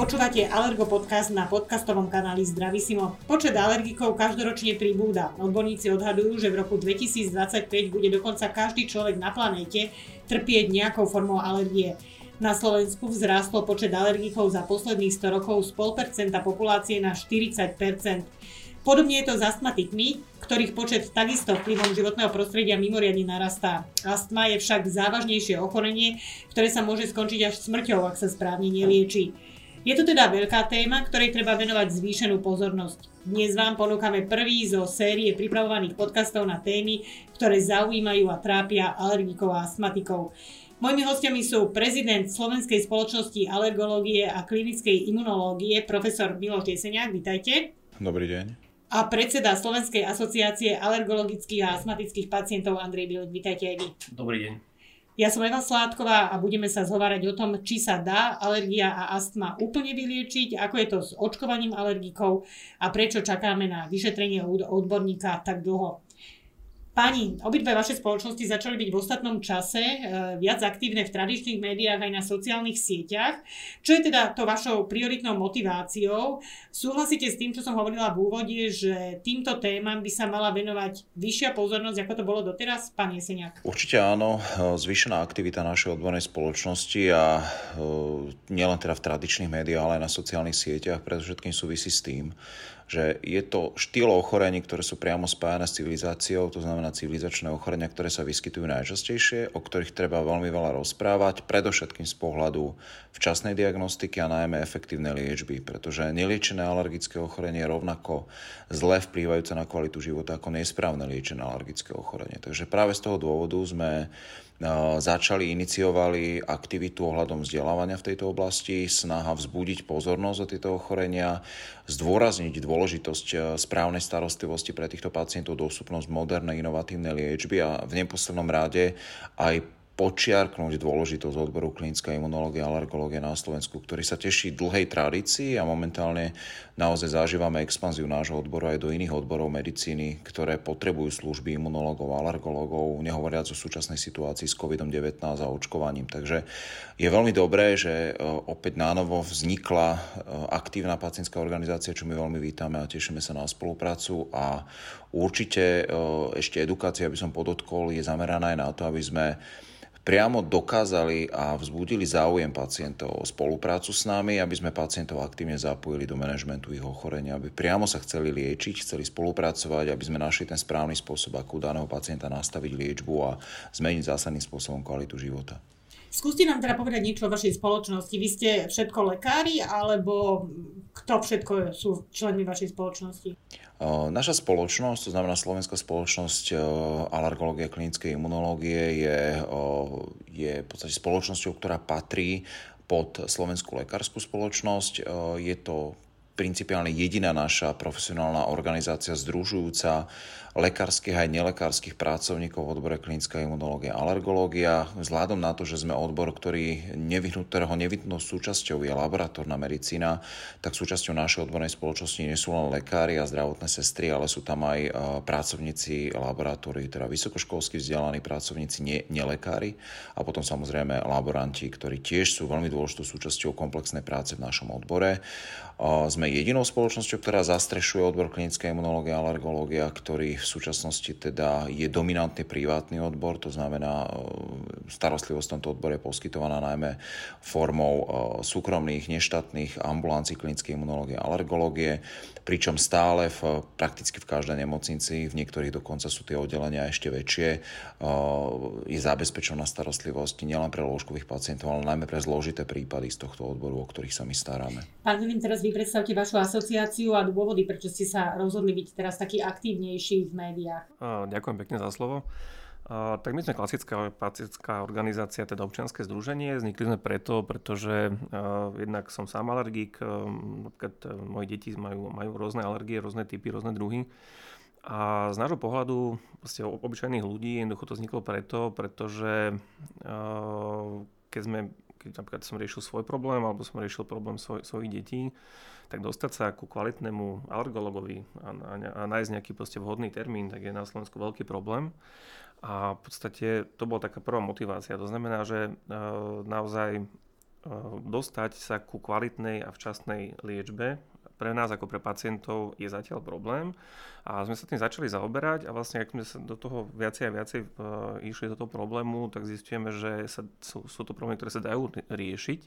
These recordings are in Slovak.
Počúvate Allergo podcast na podcastovom kanáli Zdravisimo. Počet alergikov každoročne pribúda. Odborníci odhadujú, že v roku 2025 bude dokonca každý človek na planéte trpieť nejakou formou alergie. Na Slovensku vzrástol počet alergikov za posledných 100 rokov z 0,5% populácie na 40%. Podobne je to s astmatikmi, ktorých počet takisto vplyvom životného prostredia mimoriadne narastá. Astma je však závažnejšie ochorenie, ktoré sa môže skončiť až smrťou, ak sa správne nelieči. Je to teda veľká téma, ktorej treba venovať zvýšenú pozornosť. Dnes vám ponúkame prvý zo série pripravovaných podcastov na témy, ktoré zaujímajú a trápia alergikov a astmatikov. Mojimi hostiami sú prezident Slovenskej spoločnosti alergológie a klinickej imunológie, profesor Miloš Jeseniak, vítajte. Dobrý deň. A predseda Slovenskej asociácie alergologických a astmatických pacientov Andrej Bielek, vítajte aj vy. Dobrý deň. Ja som Eva Sládková a budeme sa zhovárať o tom, či sa dá alergia a astma úplne vyliečiť, ako je to s očkovaním alergikov a prečo čakáme na vyšetrenie odborníka tak dlho. Páni, obidve vaše spoločnosti začali byť v ostatnom čase e, viac aktívne v tradičných médiách aj na sociálnych sieťach. Čo je teda to vašou prioritnou motiváciou? Súhlasíte s tým, čo som hovorila v úvode, že týmto témam by sa mala venovať vyššia pozornosť, ako to bolo doteraz, pán Jeseniak? Určite áno. Zvýšená aktivita našej odbornej spoločnosti a e, nielen teda v tradičných médiách, ale aj na sociálnych sieťach predovšetkým súvisí s tým, že je to štýl ochorení, ktoré sú priamo spájane s civilizáciou, to znamená civilizačné ochorenia, ktoré sa vyskytujú najčastejšie, o ktorých treba veľmi veľa rozprávať, predovšetkým z pohľadu včasnej diagnostiky a najmä efektívnej liečby, pretože neliečené alergické ochorenie je rovnako zle vplývajúce na kvalitu života ako nesprávne liečené alergické ochorenie. Takže práve z toho dôvodu sme začali, iniciovali aktivitu ohľadom vzdelávania v tejto oblasti, snaha vzbudiť pozornosť o tieto ochorenia, zdôrazniť dôležitosť e, správnej starostlivosti pre týchto pacientov, dostupnosť modernej inovatívnej liečby a v neposlednom rade aj počiarknúť dôležitosť odboru klinická imunológia a alergológia na Slovensku, ktorý sa teší dlhej tradícii a momentálne naozaj zažívame expanziu nášho odboru aj do iných odborov medicíny, ktoré potrebujú služby imunológov a alergológov, nehovoriac o súčasnej situácii s COVID-19 a očkovaním. Takže je veľmi dobré, že e, opäť nánovo vznikla e, aktívna pacientská organizácia, čo my veľmi vítame a tešíme sa na spoluprácu a určite e, ešte edukácia, aby som podotkol, je zameraná aj na to, aby sme priamo dokázali a vzbudili záujem pacientov o spoluprácu s nami, aby sme pacientov aktívne zapojili do manažmentu ich ochorenia, aby priamo sa chceli liečiť, chceli spolupracovať, aby sme našli ten správny spôsob, ako daného pacienta nastaviť liečbu a zmeniť zásadným spôsobom kvalitu života. Skúste nám teda povedať niečo o vašej spoločnosti. Vy ste všetko lekári, alebo kto všetko sú členmi vašej spoločnosti? Naša spoločnosť, to znamená Slovenská spoločnosť alergológie klinickej imunológie je, je v podstate spoločnosťou, ktorá patrí pod Slovenskú lekárskú spoločnosť. Je to principiálne jediná naša profesionálna organizácia združujúca lekárskych aj nelekárskych pracovníkov v odbore klinická imunológia a alergológia. Vzhľadom na to, že sme odbor, ktorý nevyhnut, ktorého nevyhnutnou súčasťou je laboratórna medicína, tak súčasťou našej odbornej spoločnosti nie sú len lekári a zdravotné sestry, ale sú tam aj pracovníci laboratórií, teda vysokoškolsky vzdelaní pracovníci, nie, nelekári a potom samozrejme laboranti, ktorí tiež sú veľmi dôležitou súčasťou komplexnej práce v našom odbore. Sme jedinou spoločnosťou, ktorá zastrešuje odbor klinická imunológia a alergológia, ktorý v súčasnosti teda je dominantný privátny odbor, to znamená e, starostlivosť v tomto odbore je poskytovaná najmä formou e, súkromných, neštátnych ambulancií klinickej imunológie a alergológie, pričom stále v, prakticky v každej nemocnici, v niektorých dokonca sú tie oddelenia ešte väčšie, e, je zabezpečená starostlivosť nielen pre lôžkových pacientov, ale najmä pre zložité prípady z tohto odboru, o ktorých sa my staráme. Pán teraz vy predstavte vašu asociáciu a dôvody, prečo ste sa rozhodli byť teraz taký aktívnejší v médiách. Ďakujem pekne za slovo. Tak my sme klasická pacientská organizácia, teda občianske združenie. Vznikli sme preto, pretože jednak som sám alergik, napríklad moje deti majú, majú rôzne alergie, rôzne typy, rôzne druhy. A z nášho pohľadu vlastne obyčajných ľudí jednoducho to vzniklo preto, pretože keď sme keď napríklad som riešil svoj problém alebo som riešil problém svoj, svojich detí, tak dostať sa ku kvalitnému alergologovi a, a, a nájsť nejaký proste vhodný termín, tak je na Slovensku veľký problém. A v podstate to bola taká prvá motivácia. To znamená, že e, naozaj dostať sa ku kvalitnej a včasnej liečbe pre nás ako pre pacientov je zatiaľ problém. A sme sa tým začali zaoberať a vlastne ak sme sa do toho viacej a viacej uh, išli do toho problému, tak zistujeme, že sa, sú, sú to problémy, ktoré sa dajú riešiť.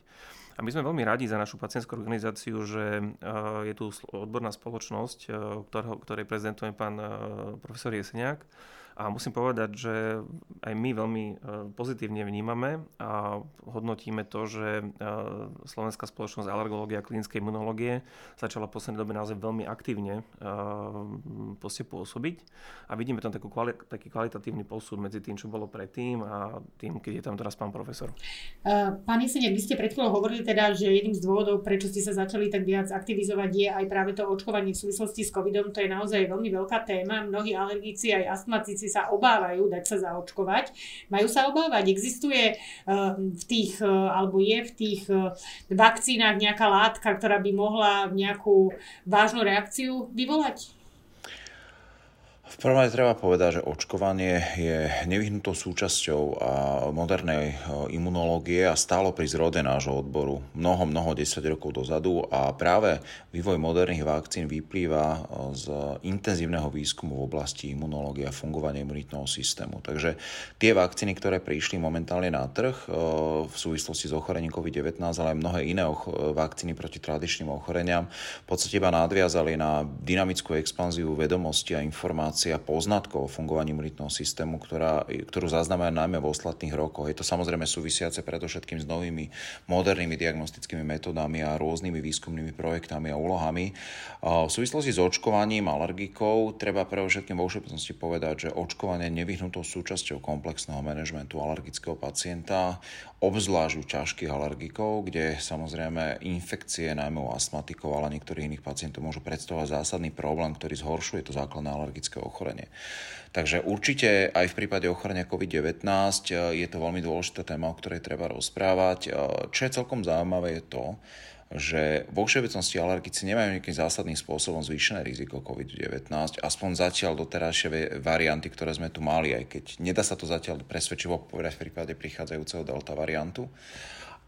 A my sme veľmi radi za našu pacientskú organizáciu, že uh, je tu odborná spoločnosť, uh, ktorého, ktorej prezidentuje pán uh, profesor Jeseniak, a musím povedať, že aj my veľmi e, pozitívne vnímame a hodnotíme to, že e, Slovenská spoločnosť alergológie a klinickej imunológie začala v poslednej dobe naozaj veľmi aktívne e, pôsobiť a vidíme tam takú kvali- taký kvalitatívny posúd medzi tým, čo bolo predtým a tým, keď je tam teraz pán profesor. Pán Jeseniak, vy ste pred chvíľou hovorili teda, že jedným z dôvodov, prečo ste sa začali tak viac aktivizovať, je aj práve to očkovanie v súvislosti s covidom. To je naozaj veľmi veľká téma. Mnohí alergici aj astmatici Slovenci sa obávajú dať sa zaočkovať. Majú sa obávať? Existuje eh, v tých, eh, alebo je v tých eh, vakcínach nejaká látka, ktorá by mohla nejakú vážnu reakciu vyvolať? V prvom rade treba povedať, že očkovanie je nevyhnutou súčasťou modernej imunológie a stálo pri zrode nášho odboru mnoho, mnoho 10 rokov dozadu a práve vývoj moderných vakcín vyplýva z intenzívneho výskumu v oblasti imunológie a fungovania imunitného systému. Takže tie vakcíny, ktoré prišli momentálne na trh v súvislosti s ochorením COVID-19, ale aj mnohé iné vakcíny proti tradičným ochoreniam, v podstate iba nadviazali na dynamickú expanziu vedomosti a informácií informácií a poznatkov o fungovaní imunitného systému, ktorá, ktorú zaznamená najmä v ostatných rokoch. Je to samozrejme súvisiace predovšetkým s novými modernými diagnostickými metodami a rôznymi výskumnými projektami a úlohami. V súvislosti s očkovaním alergikov treba predovšetkým vo všeobecnosti povedať, že očkovanie je nevyhnutou súčasťou komplexného manažmentu alergického pacienta, obzvlášť u ťažkých alergikov, kde samozrejme infekcie najmä u astmatikov, ale niektorých iných pacientov môžu predstavovať zásadný problém, ktorý zhoršuje to základné alergické ochorenie. Takže určite aj v prípade ochorenia COVID-19 je to veľmi dôležitá téma, o ktorej treba rozprávať. Čo je celkom zaujímavé je to, že vo všeobecnosti alergici nemajú nejakým zásadným spôsobom zvýšené riziko COVID-19, aspoň zatiaľ do terajšie varianty, ktoré sme tu mali, aj keď nedá sa to zatiaľ presvedčivo povedať v prípade prichádzajúceho delta variantu.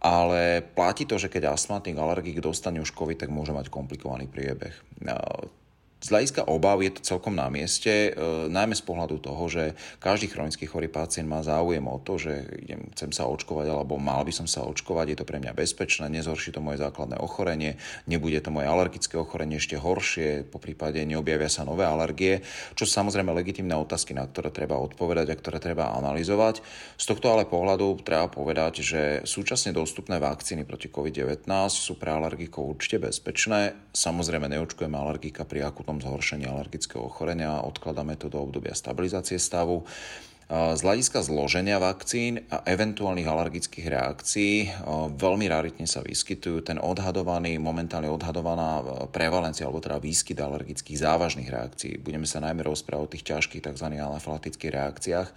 Ale platí to, že keď astmatik, alergik dostane už COVID, tak môže mať komplikovaný priebeh. Z hľadiska obav je to celkom na mieste, e, najmä z pohľadu toho, že každý chronický chorý pacient má záujem o to, že idem, chcem sa očkovať alebo mal by som sa očkovať, je to pre mňa bezpečné, nezhorší to moje základné ochorenie, nebude to moje alergické ochorenie ešte horšie, po prípade neobjavia sa nové alergie, čo sú samozrejme legitimné otázky, na ktoré treba odpovedať a ktoré treba analyzovať. Z tohto ale pohľadu treba povedať, že súčasne dostupné vakcíny proti COVID-19 sú pre alergikov určite bezpečné. Samozrejme neočkujeme alergika pri akutnom zhoršení alergického ochorenia odkladáme to do obdobia stabilizácie stavu. Z hľadiska zloženia vakcín a eventuálnych alergických reakcií veľmi raritne sa vyskytujú. Ten odhadovaný, momentálne odhadovaná prevalencia alebo teda výskyt alergických závažných reakcií, budeme sa najmä rozprávať o tých ťažkých tzv. anafilatických reakciách,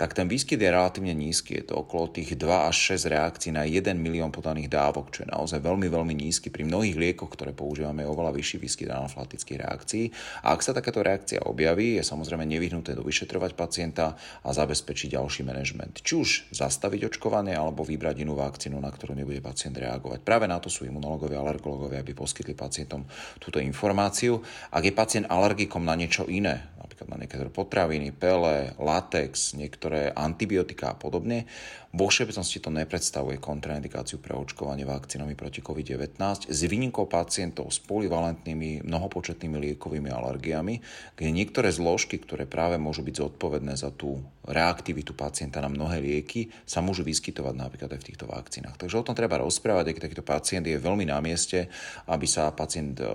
tak ten výskyt je relatívne nízky. Je to okolo tých 2 až 6 reakcií na 1 milión podaných dávok, čo je naozaj veľmi, veľmi nízky. Pri mnohých liekoch, ktoré používame, je oveľa vyšší výskyt anafilatických reakcií. A ak sa takáto reakcia objaví, je samozrejme nevyhnuté dovyšetrovať pacienta a zabezpečiť ďalší manažment. Či už zastaviť očkovanie alebo vybrať inú vakcínu, na ktorú nebude pacient reagovať. Práve na to sú imunológovia, alergológovia, aby poskytli pacientom túto informáciu. Ak je pacient alergikom na niečo iné, napríklad na niektoré potraviny, pele, latex, niektoré antibiotika a podobne, vo všeobecnosti to nepredstavuje kontraindikáciu pre očkovanie vakcínami proti COVID-19 s výnimkou pacientov s polivalentnými mnohopočetnými liekovými alergiami, kde niektoré zložky, ktoré práve môžu byť zodpovedné za tú reaktivitu pacienta na mnohé lieky, sa môžu vyskytovať napríklad aj v týchto vakcínach. Takže o tom treba rozprávať, ak takýto pacient je veľmi na mieste, aby sa pacient e,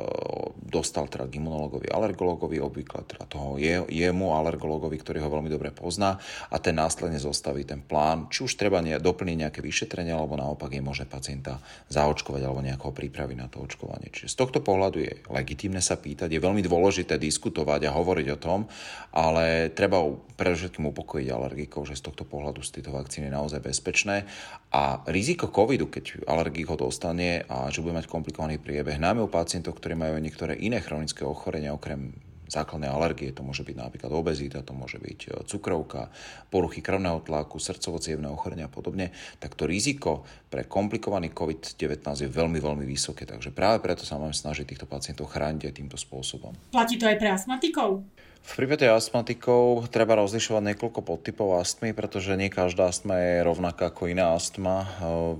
dostal teda k imunologovi, alergologovi, obvykle teda toho je, jemu alergologovi, ktorý ho veľmi dobre pozná a ten následne zostaví ten plán, či už treba treba ne, doplniť nejaké vyšetrenie, alebo naopak je môže pacienta zaočkovať alebo nejako pripraviť na to očkovanie. Čiže z tohto pohľadu je legitímne sa pýtať, je veľmi dôležité diskutovať a hovoriť o tom, ale treba predovšetkým upokojiť alergikov, že z tohto pohľadu z tieto vakcíny naozaj bezpečné a riziko covidu, keď alergik ho dostane a že bude mať komplikovaný priebeh, najmä u pacientov, ktorí majú niektoré iné chronické ochorenia, okrem základné alergie, to môže byť napríklad obezita, to môže byť e, cukrovka, poruchy krvného tlaku, srdcovo ochorenia a podobne, tak to riziko pre komplikovaný COVID-19 je veľmi, veľmi vysoké. Takže práve preto sa máme snažiť týchto pacientov chrániť aj týmto spôsobom. Platí to aj pre astmatikov? V prípade astmatikov treba rozlišovať niekoľko podtypov astmy, pretože nie každá astma je rovnaká ako iná astma.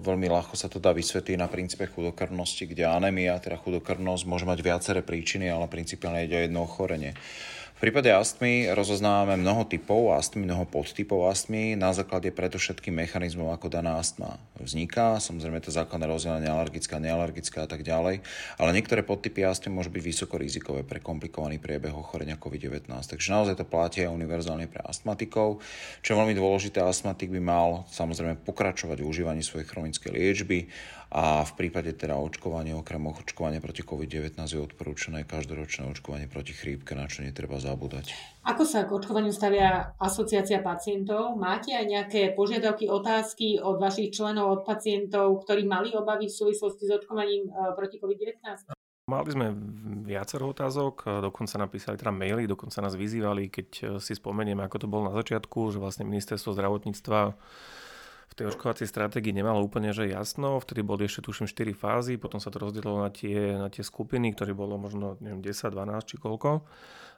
Veľmi ľahko sa to dá vysvetliť na princípe chudokrvnosti, kde anémia, teda chudokrvnosť, môže mať viaceré príčiny, ale principiálne ide o jedno ochorenie. V prípade astmy rozoznávame mnoho typov astmy, mnoho podtypov astmy na základe predovšetkým mechanizmov, ako daná astma vzniká. Samozrejme to základné rozdelenie alergická, nealergická a tak ďalej. Ale niektoré podtypy astmy môžu byť vysoko rizikové pre komplikovaný priebeh ochorenia COVID-19. Takže naozaj to platí aj univerzálne pre astmatikov. Čo je veľmi dôležité, astmatik by mal samozrejme pokračovať v užívaní svojej chronickej liečby a v prípade teda očkovania, okrem očkovania proti COVID-19 je odporúčané každoročné očkovanie proti chrípke, na čo netreba zabúdať. Ako sa k očkovaniu stavia asociácia pacientov? Máte aj nejaké požiadavky, otázky od vašich členov, od pacientov, ktorí mali obavy v súvislosti s očkovaním e, proti COVID-19? Mali sme viacero otázok, dokonca napísali teda maily, dokonca nás vyzývali, keď e, si spomenieme, ako to bolo na začiatku, že vlastne ministerstvo zdravotníctva v tej očkovacej stratégii nemalo úplne že jasno, vtedy boli ešte tuším 4 fázy, potom sa to rozdielilo na tie, na tie skupiny, ktoré bolo možno neviem, 10, 12 či koľko.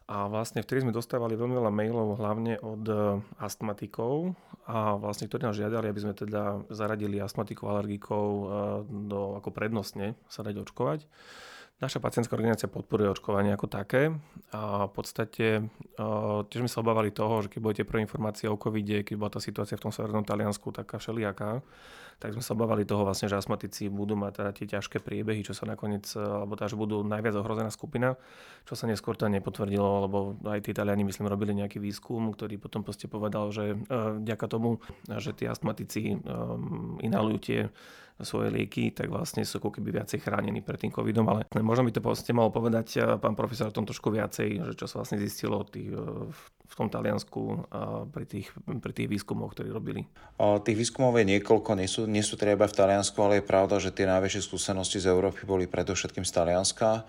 A vlastne vtedy sme dostávali veľmi veľa mailov hlavne od e, astmatikov a vlastne ktorí nás žiadali, aby sme teda zaradili astmatikov, alergikov e, do, ako prednostne sa dať očkovať. Naša pacientská organizácia podporuje očkovanie ako také a v podstate tiež sme sa obávali toho, že keď budete prvé informácie o covide, keď bola tá situácia v tom severnom Taliansku taká všelijaká, tak sme sa obávali toho vlastne, že astmatici budú mať teda tie ťažké priebehy, čo sa nakoniec, alebo teda, že budú najviac ohrozená skupina, čo sa neskôr to nepotvrdilo, lebo aj tí Taliani, myslím, robili nejaký výskum, ktorý potom proste povedal, že vďaka tomu, že tí astmatici inhalujú tie svoje lieky, tak vlastne sú ako keby viacej chránení pred tým covidom, ale možno by to ste mal povedať eh, pán profesor o tom trošku viacej, že čo sa vlastne zistilo tých, eh, v tom Taliansku pri tých, pri tých výskumoch, ktorí robili. O, tých výskumov je niekoľko, nie sú, nie sú treba v Taliansku, ale je pravda, že tie najväčšie skúsenosti z Európy boli predovšetkým z Talianska.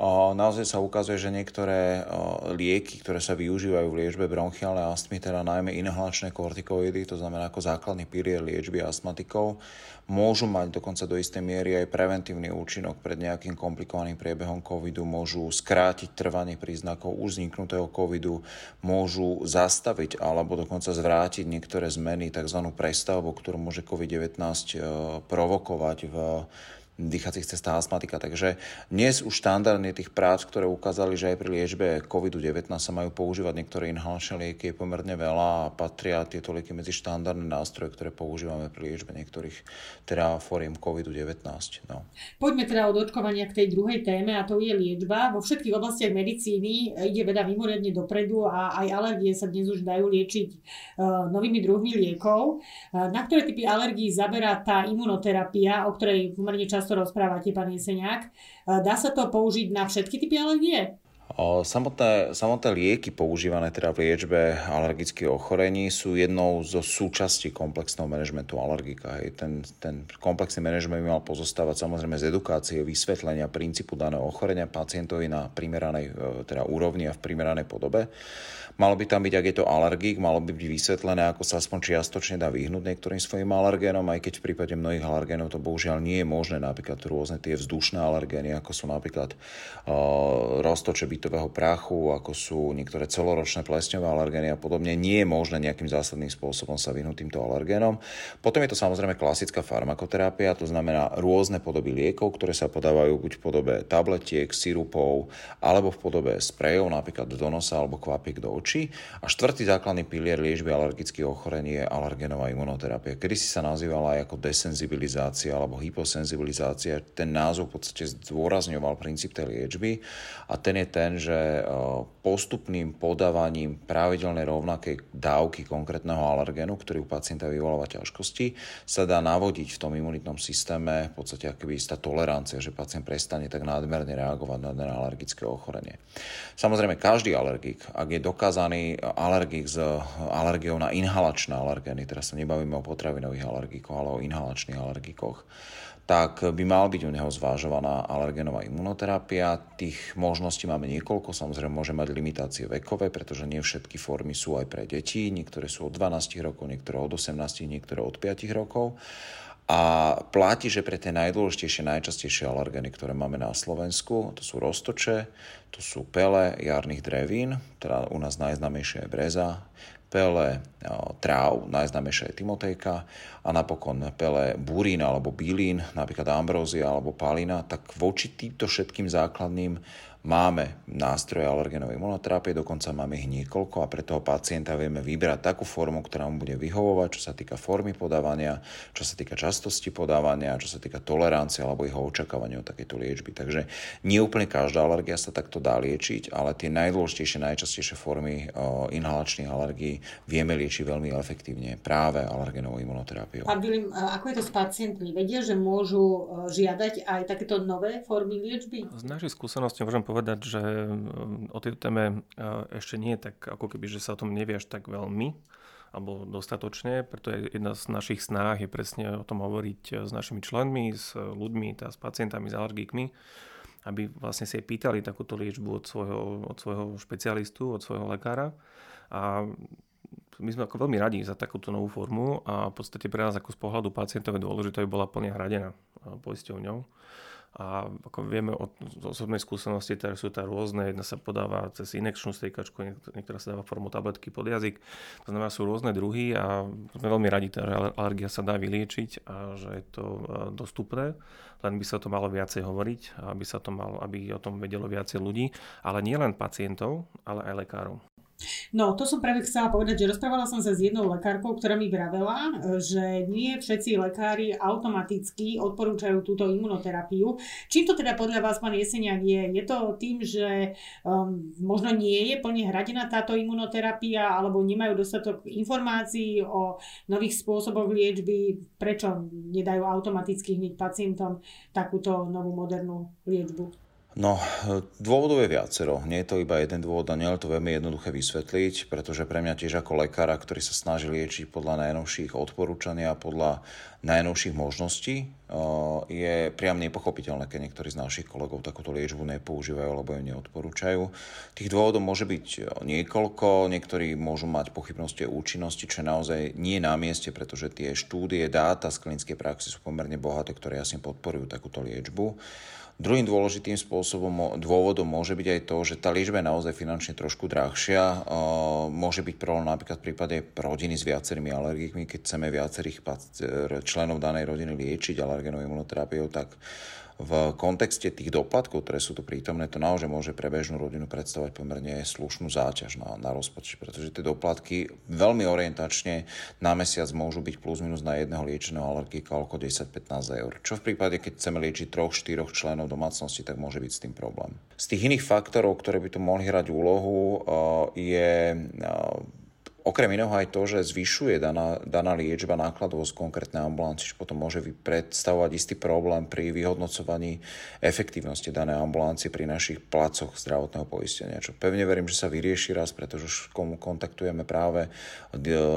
Naozaj sa ukazuje, že niektoré lieky, ktoré sa využívajú v liečbe bronchiálnej astmy, teda najmä inhalačné kortikoidy, to znamená ako základný pilier liečby astmatikov, môžu mať dokonca do istej miery aj preventívny účinok pred nejakým komplikovaným priebehom covidu, môžu skrátiť trvanie príznakov už vzniknutého covidu, môžu zastaviť alebo dokonca zvrátiť niektoré zmeny, tzv. prestavbu, ktorú môže COVID-19 provokovať v dýchacích cestách astmatika. Takže dnes už štandardne tých prác, ktoré ukázali, že aj pri liečbe COVID-19 sa majú používať niektoré inhalačné lieky, je pomerne veľa a patria tieto lieky medzi štandardné nástroje, ktoré používame pri liečbe niektorých teda fóriem COVID-19. No. Poďme teda od očkovania k tej druhej téme a to je liečba. Vo všetkých oblastiach medicíny ide veda mimoriadne dopredu a aj alergie sa dnes už dajú liečiť uh, novými druhmi liekov. Uh, na ktoré typy alergií zaberá tá imunoterapia, o ktorej pomerne často rozprávate, pán Jeseniak. Dá sa to použiť na všetky typy alergie? Samotné, samotné lieky používané teda v liečbe alergických ochorení sú jednou zo súčastí komplexného manažmentu alergika. Hej. Ten, ten komplexný manažment by mal pozostávať samozrejme z edukácie, vysvetlenia princípu daného ochorenia pacientovi na primeranej e, teda úrovni a v primeranej podobe. Malo by tam byť, ak je to alergik, malo by byť vysvetlené, ako sa aspoň čiastočne dá vyhnúť niektorým svojim alergénom, aj keď v prípade mnohých alergénov to bohužiaľ nie je možné, napríklad rôzne tie vzdušné alergény, ako sú napríklad uh, roztoče bytového prachu, ako sú niektoré celoročné plesňové alergény a podobne, nie je možné nejakým zásadným spôsobom sa vyhnúť týmto alergénom. Potom je to samozrejme klasická farmakoterapia, to znamená rôzne podoby liekov, ktoré sa podávajú buď v podobe tabletiek, sirupov, alebo v podobe sprejov, napríklad do nosa alebo kvapiek do očí. A štvrtý základný pilier liečby alergických ochorení je alergenová imunoterapia. Kedy si sa nazývala aj ako desenzibilizácia alebo hyposenzibilizácia. Ten názov v podstate zdôrazňoval princíp tej liečby a ten je ten, že e, postupným podávaním pravidelnej rovnakej dávky konkrétneho alergénu, ktorý u pacienta vyvoláva ťažkosti, sa dá navodiť v tom imunitnom systéme v podstate akoby istá tolerancia, že pacient prestane tak nádmerne reagovať na dané alergické ochorenie. Samozrejme, každý alergik, ak je dokázaný alergik s alergiou na inhalačné alergény, teraz sa nebavíme o potravinových alergikoch, ale o inhalačných alergikoch, tak by mal byť u neho zvážovaná alergenová imunoterapia. Tých možností máme niekoľko, samozrejme môže mať limitácie vekové, pretože nie všetky formy sú aj pre deti, niektoré sú od 12 rokov, niektoré od 18, niektoré od 5 rokov. A platí, že pre tie najdôležitejšie, najčastejšie alergény, ktoré máme na Slovensku, to sú roztoče, to sú pele jarných drevín, teda u nás najznamejšia je breza, pele tráv, najznámejšia je Timotejka a napokon pele burín alebo bílín, napríklad ambrózia alebo palina, tak voči týmto všetkým základným Máme nástroje alergenovej monoterapie, dokonca máme ich niekoľko a pre toho pacienta vieme vybrať takú formu, ktorá mu bude vyhovovať, čo sa týka formy podávania, čo sa týka častosti podávania, čo sa týka tolerancie alebo jeho očakávania o takéto liečby. Takže nie úplne každá alergia sa takto dá liečiť, ale tie najdôležitejšie, najčastejšie formy inhalačných alergií vieme liečiť veľmi efektívne práve alergenovou imunoterapiou. Pán Vilim, ako je to s pacientmi? Vedia, že môžu žiadať aj takéto nové formy liečby? Z našej skúsenosti môžem povedať, že o tejto téme ešte nie je tak, ako keby, že sa o tom nevie až tak veľmi alebo dostatočne, preto je jedna z našich snách je presne o tom hovoriť s našimi členmi, s ľuďmi, teda s pacientami, s alergikmi, aby vlastne si pýtali takúto liečbu od svojho, od svojho špecialistu, od svojho lekára. A my sme ako veľmi radi za takúto novú formu a v podstate pre nás ako z pohľadu pacientov je dôležité, aby bola plne hradená poisťovňou. A ako vieme od osobnej skúsenosti, ktoré sú tam rôzne, jedna sa podáva cez inekčnú stejkačku, niektorá sa dáva formou tabletky pod jazyk. To znamená, sú rôzne druhy a sme veľmi radi, teda, že alergia sa dá vyliečiť a že je to e, dostupné. Len by sa to malo viacej hovoriť, aby, sa to malo, aby o tom vedelo viacej ľudí, ale nie len pacientov, ale aj lekárov. No, to som práve chcela povedať, že rozprávala som sa s jednou lekárkou, ktorá mi vravela, že nie všetci lekári automaticky odporúčajú túto imunoterapiu. Čím to teda podľa vás, pán Jeseniak, je? Je to tým, že um, možno nie je plne hradená táto imunoterapia, alebo nemajú dostatok informácií o nových spôsoboch liečby? Prečo nedajú automaticky hneď pacientom takúto novú modernú liečbu? No, dôvodov je viacero. Nie je to iba jeden dôvod a nie je to veľmi jednoduché vysvetliť, pretože pre mňa tiež ako lekára, ktorý sa snaží liečiť podľa najnovších odporúčania a podľa najnovších možností, je priam nepochopiteľné, keď niektorí z našich kolegov takúto liečbu nepoužívajú alebo ju neodporúčajú. Tých dôvodov môže byť niekoľko, niektorí môžu mať pochybnosti o účinnosti, čo je naozaj nie na mieste, pretože tie štúdie, dáta z klinickej praxi sú pomerne bohaté, ktoré jasne podporujú takúto liečbu. Druhým dôležitým spôsobom, dôvodom môže byť aj to, že tá liečba je naozaj finančne trošku drahšia. Môže byť problém napríklad v prípade rodiny s viacerými alergikmi, keď chceme viacerých členov danej rodiny liečiť alergenovou imunoterapiou, tak v kontexte tých doplatkov, ktoré sú tu prítomné, to naozaj môže pre bežnú rodinu predstavovať pomerne slušnú záťaž na, na rozpočet, pretože tie doplatky veľmi orientačne na mesiac môžu byť plus minus na jedného liečeného alergika okolo 10-15 eur. Čo v prípade, keď chceme liečiť troch, štyroch členov domácnosti, tak môže byť s tým problém. Z tých iných faktorov, ktoré by tu mohli hrať úlohu, eh, je eh, Okrem iného aj to, že zvyšuje daná, daná liečba nákladovosť konkrétnej ambulancie, čo potom môže predstavovať istý problém pri vyhodnocovaní efektívnosti danej ambulancie pri našich placoch zdravotného poistenia. Čo pevne verím, že sa vyrieši raz, pretože už komu kontaktujeme práve,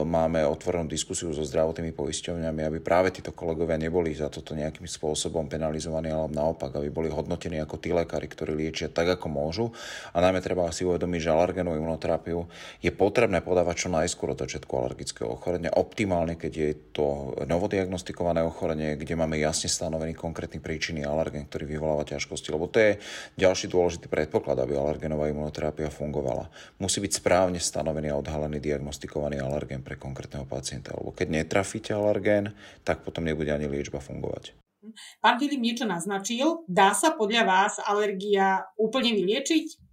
máme otvorenú diskusiu so zdravotnými poisťovňami, aby práve títo kolegovia neboli za toto nejakým spôsobom penalizovaní, ale naopak, aby boli hodnotení ako tí lekári, ktorí liečia tak, ako môžu. A najmä treba si uvedomiť, že alergenovú imunoterapiu je potrebné podávať čo najskôr od začiatku alergického ochorenia. Optimálne, keď je to novodiagnostikované ochorenie, kde máme jasne stanovený konkrétny príčiny alergen, ktorý vyvoláva ťažkosti. Lebo to je ďalší dôležitý predpoklad, aby alergenová imunoterapia fungovala. Musí byť správne stanovený a odhalený diagnostikovaný alergen pre konkrétneho pacienta. Lebo keď netrafíte alergén, tak potom nebude ani liečba fungovať. Pán Filip niečo naznačil. Dá sa podľa vás alergia úplne vyliečiť?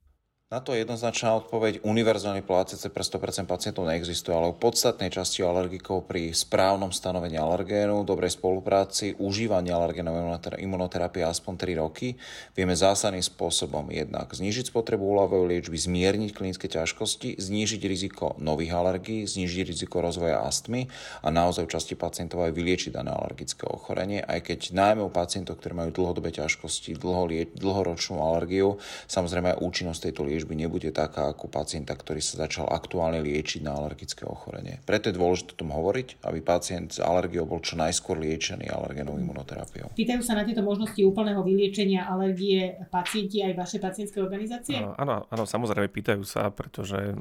Na to jednoznačná odpoveď. Univerzálne plácice pre 100% pacientov neexistuje, ale u podstatnej časti alergikov pri správnom stanovení alergénu, dobrej spolupráci, užívaní alergénovej imunoterapie aspoň 3 roky vieme zásadným spôsobom jednak znížiť spotrebu úľavovej liečby, zmierniť klinické ťažkosti, znížiť riziko nových alergií, znížiť riziko rozvoja astmy a naozaj u časti pacientov aj vyliečiť dané alergické ochorenie, aj keď najmä u pacientov, ktorí majú dlhodobé ťažkosti, dlho, dlhoročnú alergiu, samozrejme aj účinnosť tejto liečby liečby nebude taká ako pacienta, ktorý sa začal aktuálne liečiť na alergické ochorenie. Preto je dôležité o tom hovoriť, aby pacient s alergiou bol čo najskôr liečený alergenovou imunoterapiou. Pýtajú sa na tieto možnosti úplného vyliečenia alergie pacienti aj vaše pacientské organizácie? Áno, áno, samozrejme pýtajú sa, pretože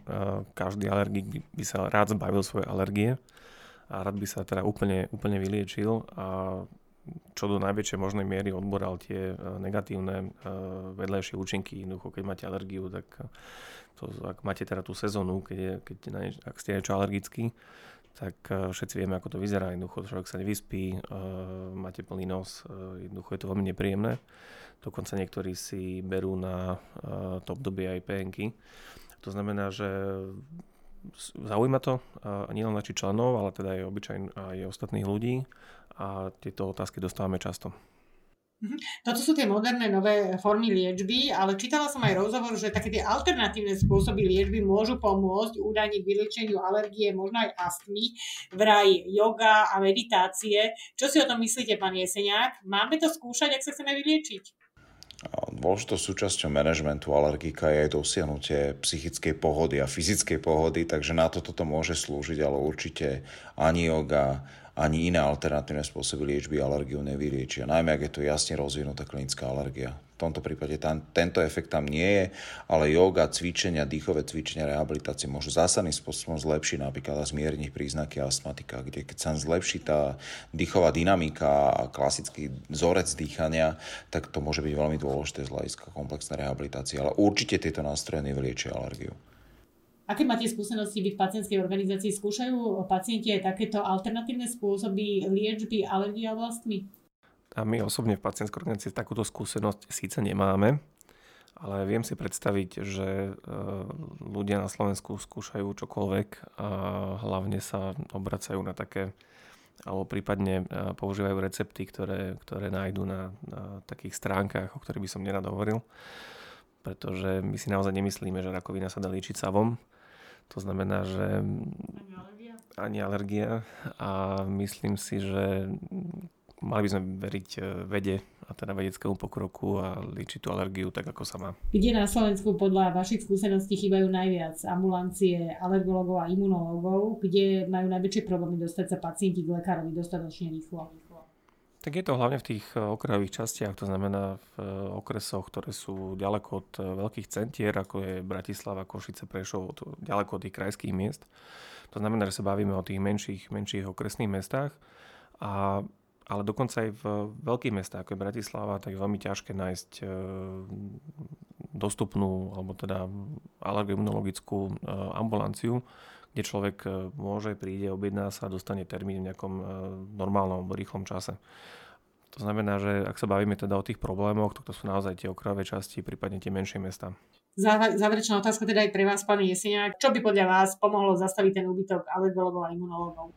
každý alergik by, by sa rád zbavil svoje alergie a rád by sa teda úplne, úplne vyliečil a čo do najväčšej možnej miery odboral tie e, negatívne e, vedľajšie účinky. Jednoducho, keď máte alergiu, tak e, to, ak máte teda tú sezónu, keď, je, keď na nieč, ak ste niečo alergický, tak všetci vieme, ako to vyzerá. Jednoducho človek sa nevyspí, máte plný nos, jednoducho je to veľmi nepríjemné. Dokonca niektorí si berú na to obdobie aj PNky. To znamená, že zaujíma to nielen našich členov, ale teda aj obyčajn aj ostatných ľudí a tieto otázky dostávame často. Mhm. Toto sú tie moderné nové formy liečby, ale čítala som aj rozhovor, že také tie alternatívne spôsoby liečby môžu pomôcť údajne k vyliečeniu alergie, možno aj astmy, vraj yoga a meditácie. Čo si o tom myslíte, pán Jeseniak? Máme to skúšať, ak sa chceme vyliečiť? Dôležitou súčasťou manažmentu alergika je aj dosiahnutie psychickej pohody a fyzickej pohody, takže na to toto môže slúžiť, ale určite ani yoga, ani iné alternatívne spôsoby liečby alergiu nevyliečia. Najmä ak je to jasne rozvinutá klinická alergia. V tomto prípade tam, tento efekt tam nie je, ale yoga, cvičenia, dýchové cvičenia, rehabilitácie môžu zásadným spôsobom zlepšiť napríklad a zmierniť príznaky astmatika, kde keď sa zlepší tá dýchová dynamika a klasický vzorec dýchania, tak to môže byť veľmi dôležité z hľadiska komplexnej rehabilitácie. Ale určite tieto nástroje nevyliečia alergiu. Aké máte skúsenosti vy v pacientskej organizácii? Skúšajú pacienti aj takéto alternatívne spôsoby liečby alergie a vlastmi? A my osobne v pacientskej organizácii takúto skúsenosť síce nemáme, ale viem si predstaviť, že e, ľudia na Slovensku skúšajú čokoľvek a hlavne sa obracajú na také alebo prípadne e, používajú recepty, ktoré, ktoré nájdú na, na takých stránkach, o ktorých by som nerad hovoril. Pretože my si naozaj nemyslíme, že rakovina sa dá liečiť savom to znamená, že ani alergia. a myslím si, že mali by sme veriť e, vede a teda vedeckému pokroku a liečiť tú alergiu tak, ako sa má. Kde na Slovensku podľa vašich skúseností chýbajú najviac ambulancie alergologov a imunológov, kde majú najväčšie problémy dostať sa pacienti k lekárovi dostatočne rýchlo? Tak je to hlavne v tých eh, okrajových častiach, to znamená v eh, okresoch, ktoré sú ďaleko od eh, veľkých centier, ako je Bratislava, Košice, Prešov, ďaleko od tých krajských miest. To znamená, že sa bavíme o tých menších, menších okresných mestách. A, ale dokonca aj v veľkých mestách, ako je Bratislava, tak je veľmi ťažké nájsť dostupnú, alebo teda alergoimunologickú ambulanciu, kde človek e, môže, príde, objedná sa a dostane termín v nejakom e, normálnom, rýchlom čase. To znamená, že ak sa bavíme teda o tých problémoch, to sú naozaj tie okrajové časti, prípadne tie menšie mesta. Záverečná otázka teda aj pre vás, pán Jeseniak. Čo by podľa vás pomohlo zastaviť ten úbytok alergologov a imunológov?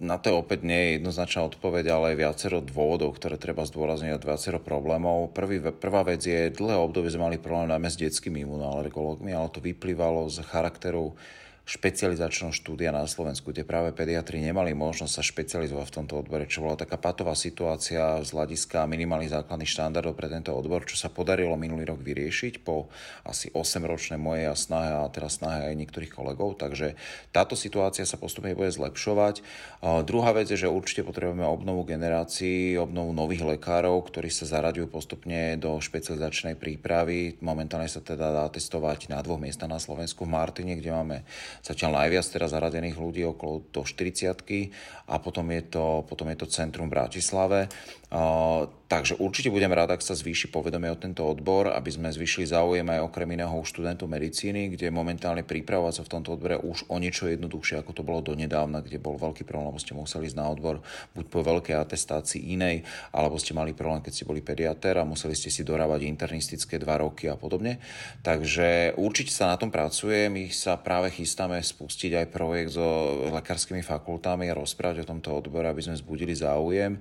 Na to opäť nie je jednoznačná odpoveď, ale je viacero dôvodov, ktoré treba zdôrazniť, viacero problémov. Prvý, prvá vec je, dlhé obdobie sme mali problém najmä s detskými imunoalergológmi, ale to vyplývalo z charakteru špecializačného štúdia na Slovensku, kde práve pediatri nemali možnosť sa špecializovať v tomto odbore, čo bola taká patová situácia z hľadiska minimálnych základných štandardov pre tento odbor, čo sa podarilo minulý rok vyriešiť po asi 8-ročnej mojej a snahe a teraz snahe aj niektorých kolegov, takže táto situácia sa postupne bude zlepšovať. A druhá vec je, že určite potrebujeme obnovu generácií, obnovu nových lekárov, ktorí sa zaraďujú postupne do špecializačnej prípravy. Momentálne sa teda dá testovať na dvoch miestach na Slovensku v Martine, kde máme zatiaľ najviac teraz zaradených ľudí okolo do 40 a potom je to, potom je to centrum v Bratislave. Takže určite budem rád, ak sa zvýši povedomie o tento odbor, aby sme zvýšili záujem aj okrem iného u študentov medicíny, kde momentálne prípravovať sa v tomto odbore už o niečo jednoduchšie, ako to bolo donedávna, kde bol veľký problém, lebo ste museli ísť na odbor buď po veľkej atestácii inej, alebo ste mali problém, keď ste boli pediatér a museli ste si dorábať internistické dva roky a podobne. Takže určite sa na tom pracuje. My sa práve chystáme spustiť aj projekt so lekárskymi fakultami a rozprávať o tomto odbore, aby sme zbudili záujem.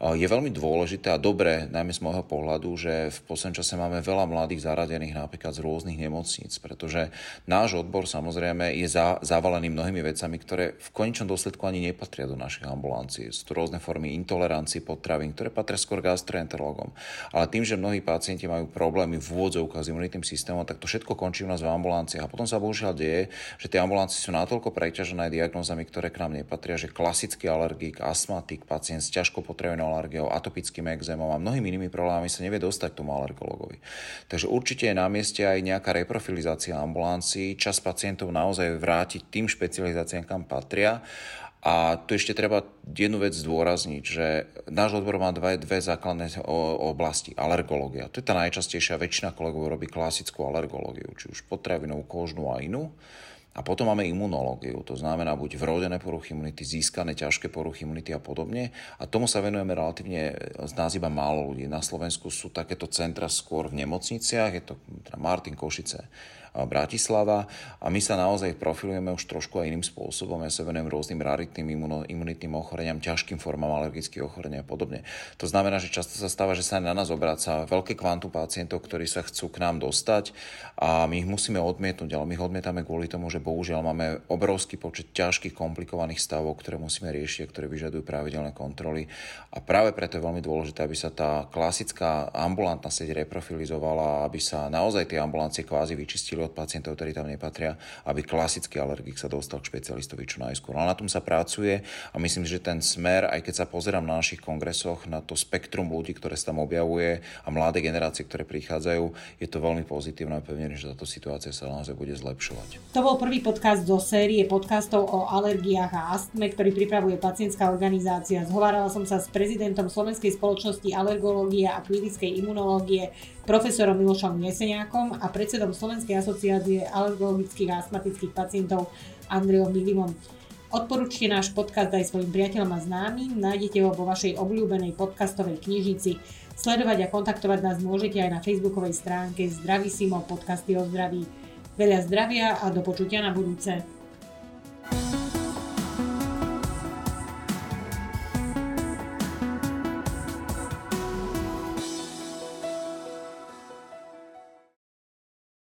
Je veľmi dôležité a dobré, najmä z môjho pohľadu, že v poslednom čase máme veľa mladých zaradených napríklad z rôznych nemocníc, pretože náš odbor samozrejme je za, zavalený mnohými vecami, ktoré v konečnom dôsledku ani nepatria do našich ambulancií. Sú to rôzne formy intolerancii potravín, ktoré patria skôr gastroenterologom. Ale tým, že mnohí pacienti majú problémy v úvodzovkách s imunitným systémom, tak to všetko končí u nás v ambulanciách. A potom sa bohužiaľ deje, že tie ambulancie sú natoľko preťažené diagnózami, ktoré k nám nepatria, že klasický alergik, astmatik, pacient s ťažkou potravinou alergiou, atopickým exémom a mnohými inými problémami sa nevie dostať tomu alergologovi. Takže určite je na mieste aj nejaká reprofilizácia ambulancií, čas pacientov naozaj vrátiť tým špecializáciám, kam patria a tu ešte treba jednu vec zdôrazniť, že náš odbor má dve, dve základné oblasti. Alergológia. To je tá najčastejšia. Väčšina kolegov robí klasickú alergológiu, či už potravinovú, kožnú a inú. A potom máme imunológiu, to znamená buď vrodené poruchy imunity, získané ťažké poruchy imunity a podobne. A tomu sa venujeme relatívne z nás iba málo ľudí. Na Slovensku sú takéto centra skôr v nemocniciach, je to teda Martin Košice, Bratislava a my sa naozaj profilujeme už trošku aj iným spôsobom. Ja sa venujem rôznym raritným imunitným ochoreniam, ťažkým formám alergických ochorení a podobne. To znamená, že často sa stáva, že sa na nás obraca veľké kvantum pacientov, ktorí sa chcú k nám dostať a my ich musíme odmietnúť, ale my ich odmietame kvôli tomu, že bohužiaľ máme obrovský počet ťažkých komplikovaných stavov, ktoré musíme riešiť a ktoré vyžadujú pravidelné kontroly. A práve preto je veľmi dôležité, aby sa tá klasická ambulantná sieť reprofilizovala, aby sa naozaj tie ambulancie kvázi vyčistili od pacientov, ktorí tam nepatria, aby klasický alergik sa dostal k špecialistovi čo najskôr. Ale na tom sa pracuje a myslím, že ten smer, aj keď sa pozerám na našich kongresoch, na to spektrum ľudí, ktoré sa tam objavuje a mladé generácie, ktoré prichádzajú, je to veľmi pozitívne a pevne, že táto situácia sa naozaj bude zlepšovať. To bol prvý podcast zo série podcastov o alergiách a astme, ktorý pripravuje pacientská organizácia. Zhovárala som sa s prezidentom Slovenskej spoločnosti alergológie a klinickej imunológie profesorom Milošom Neseniakom a predsedom Slovenskej asociácie alergologických a astmatických pacientov Andreom Milimom. Odporúčte náš podcast aj svojim priateľom a známym, nájdete ho vo vašej obľúbenej podcastovej knižnici. Sledovať a kontaktovať nás môžete aj na facebookovej stránke Zdravisimo podcasty o zdraví. Veľa zdravia a do počutia na budúce.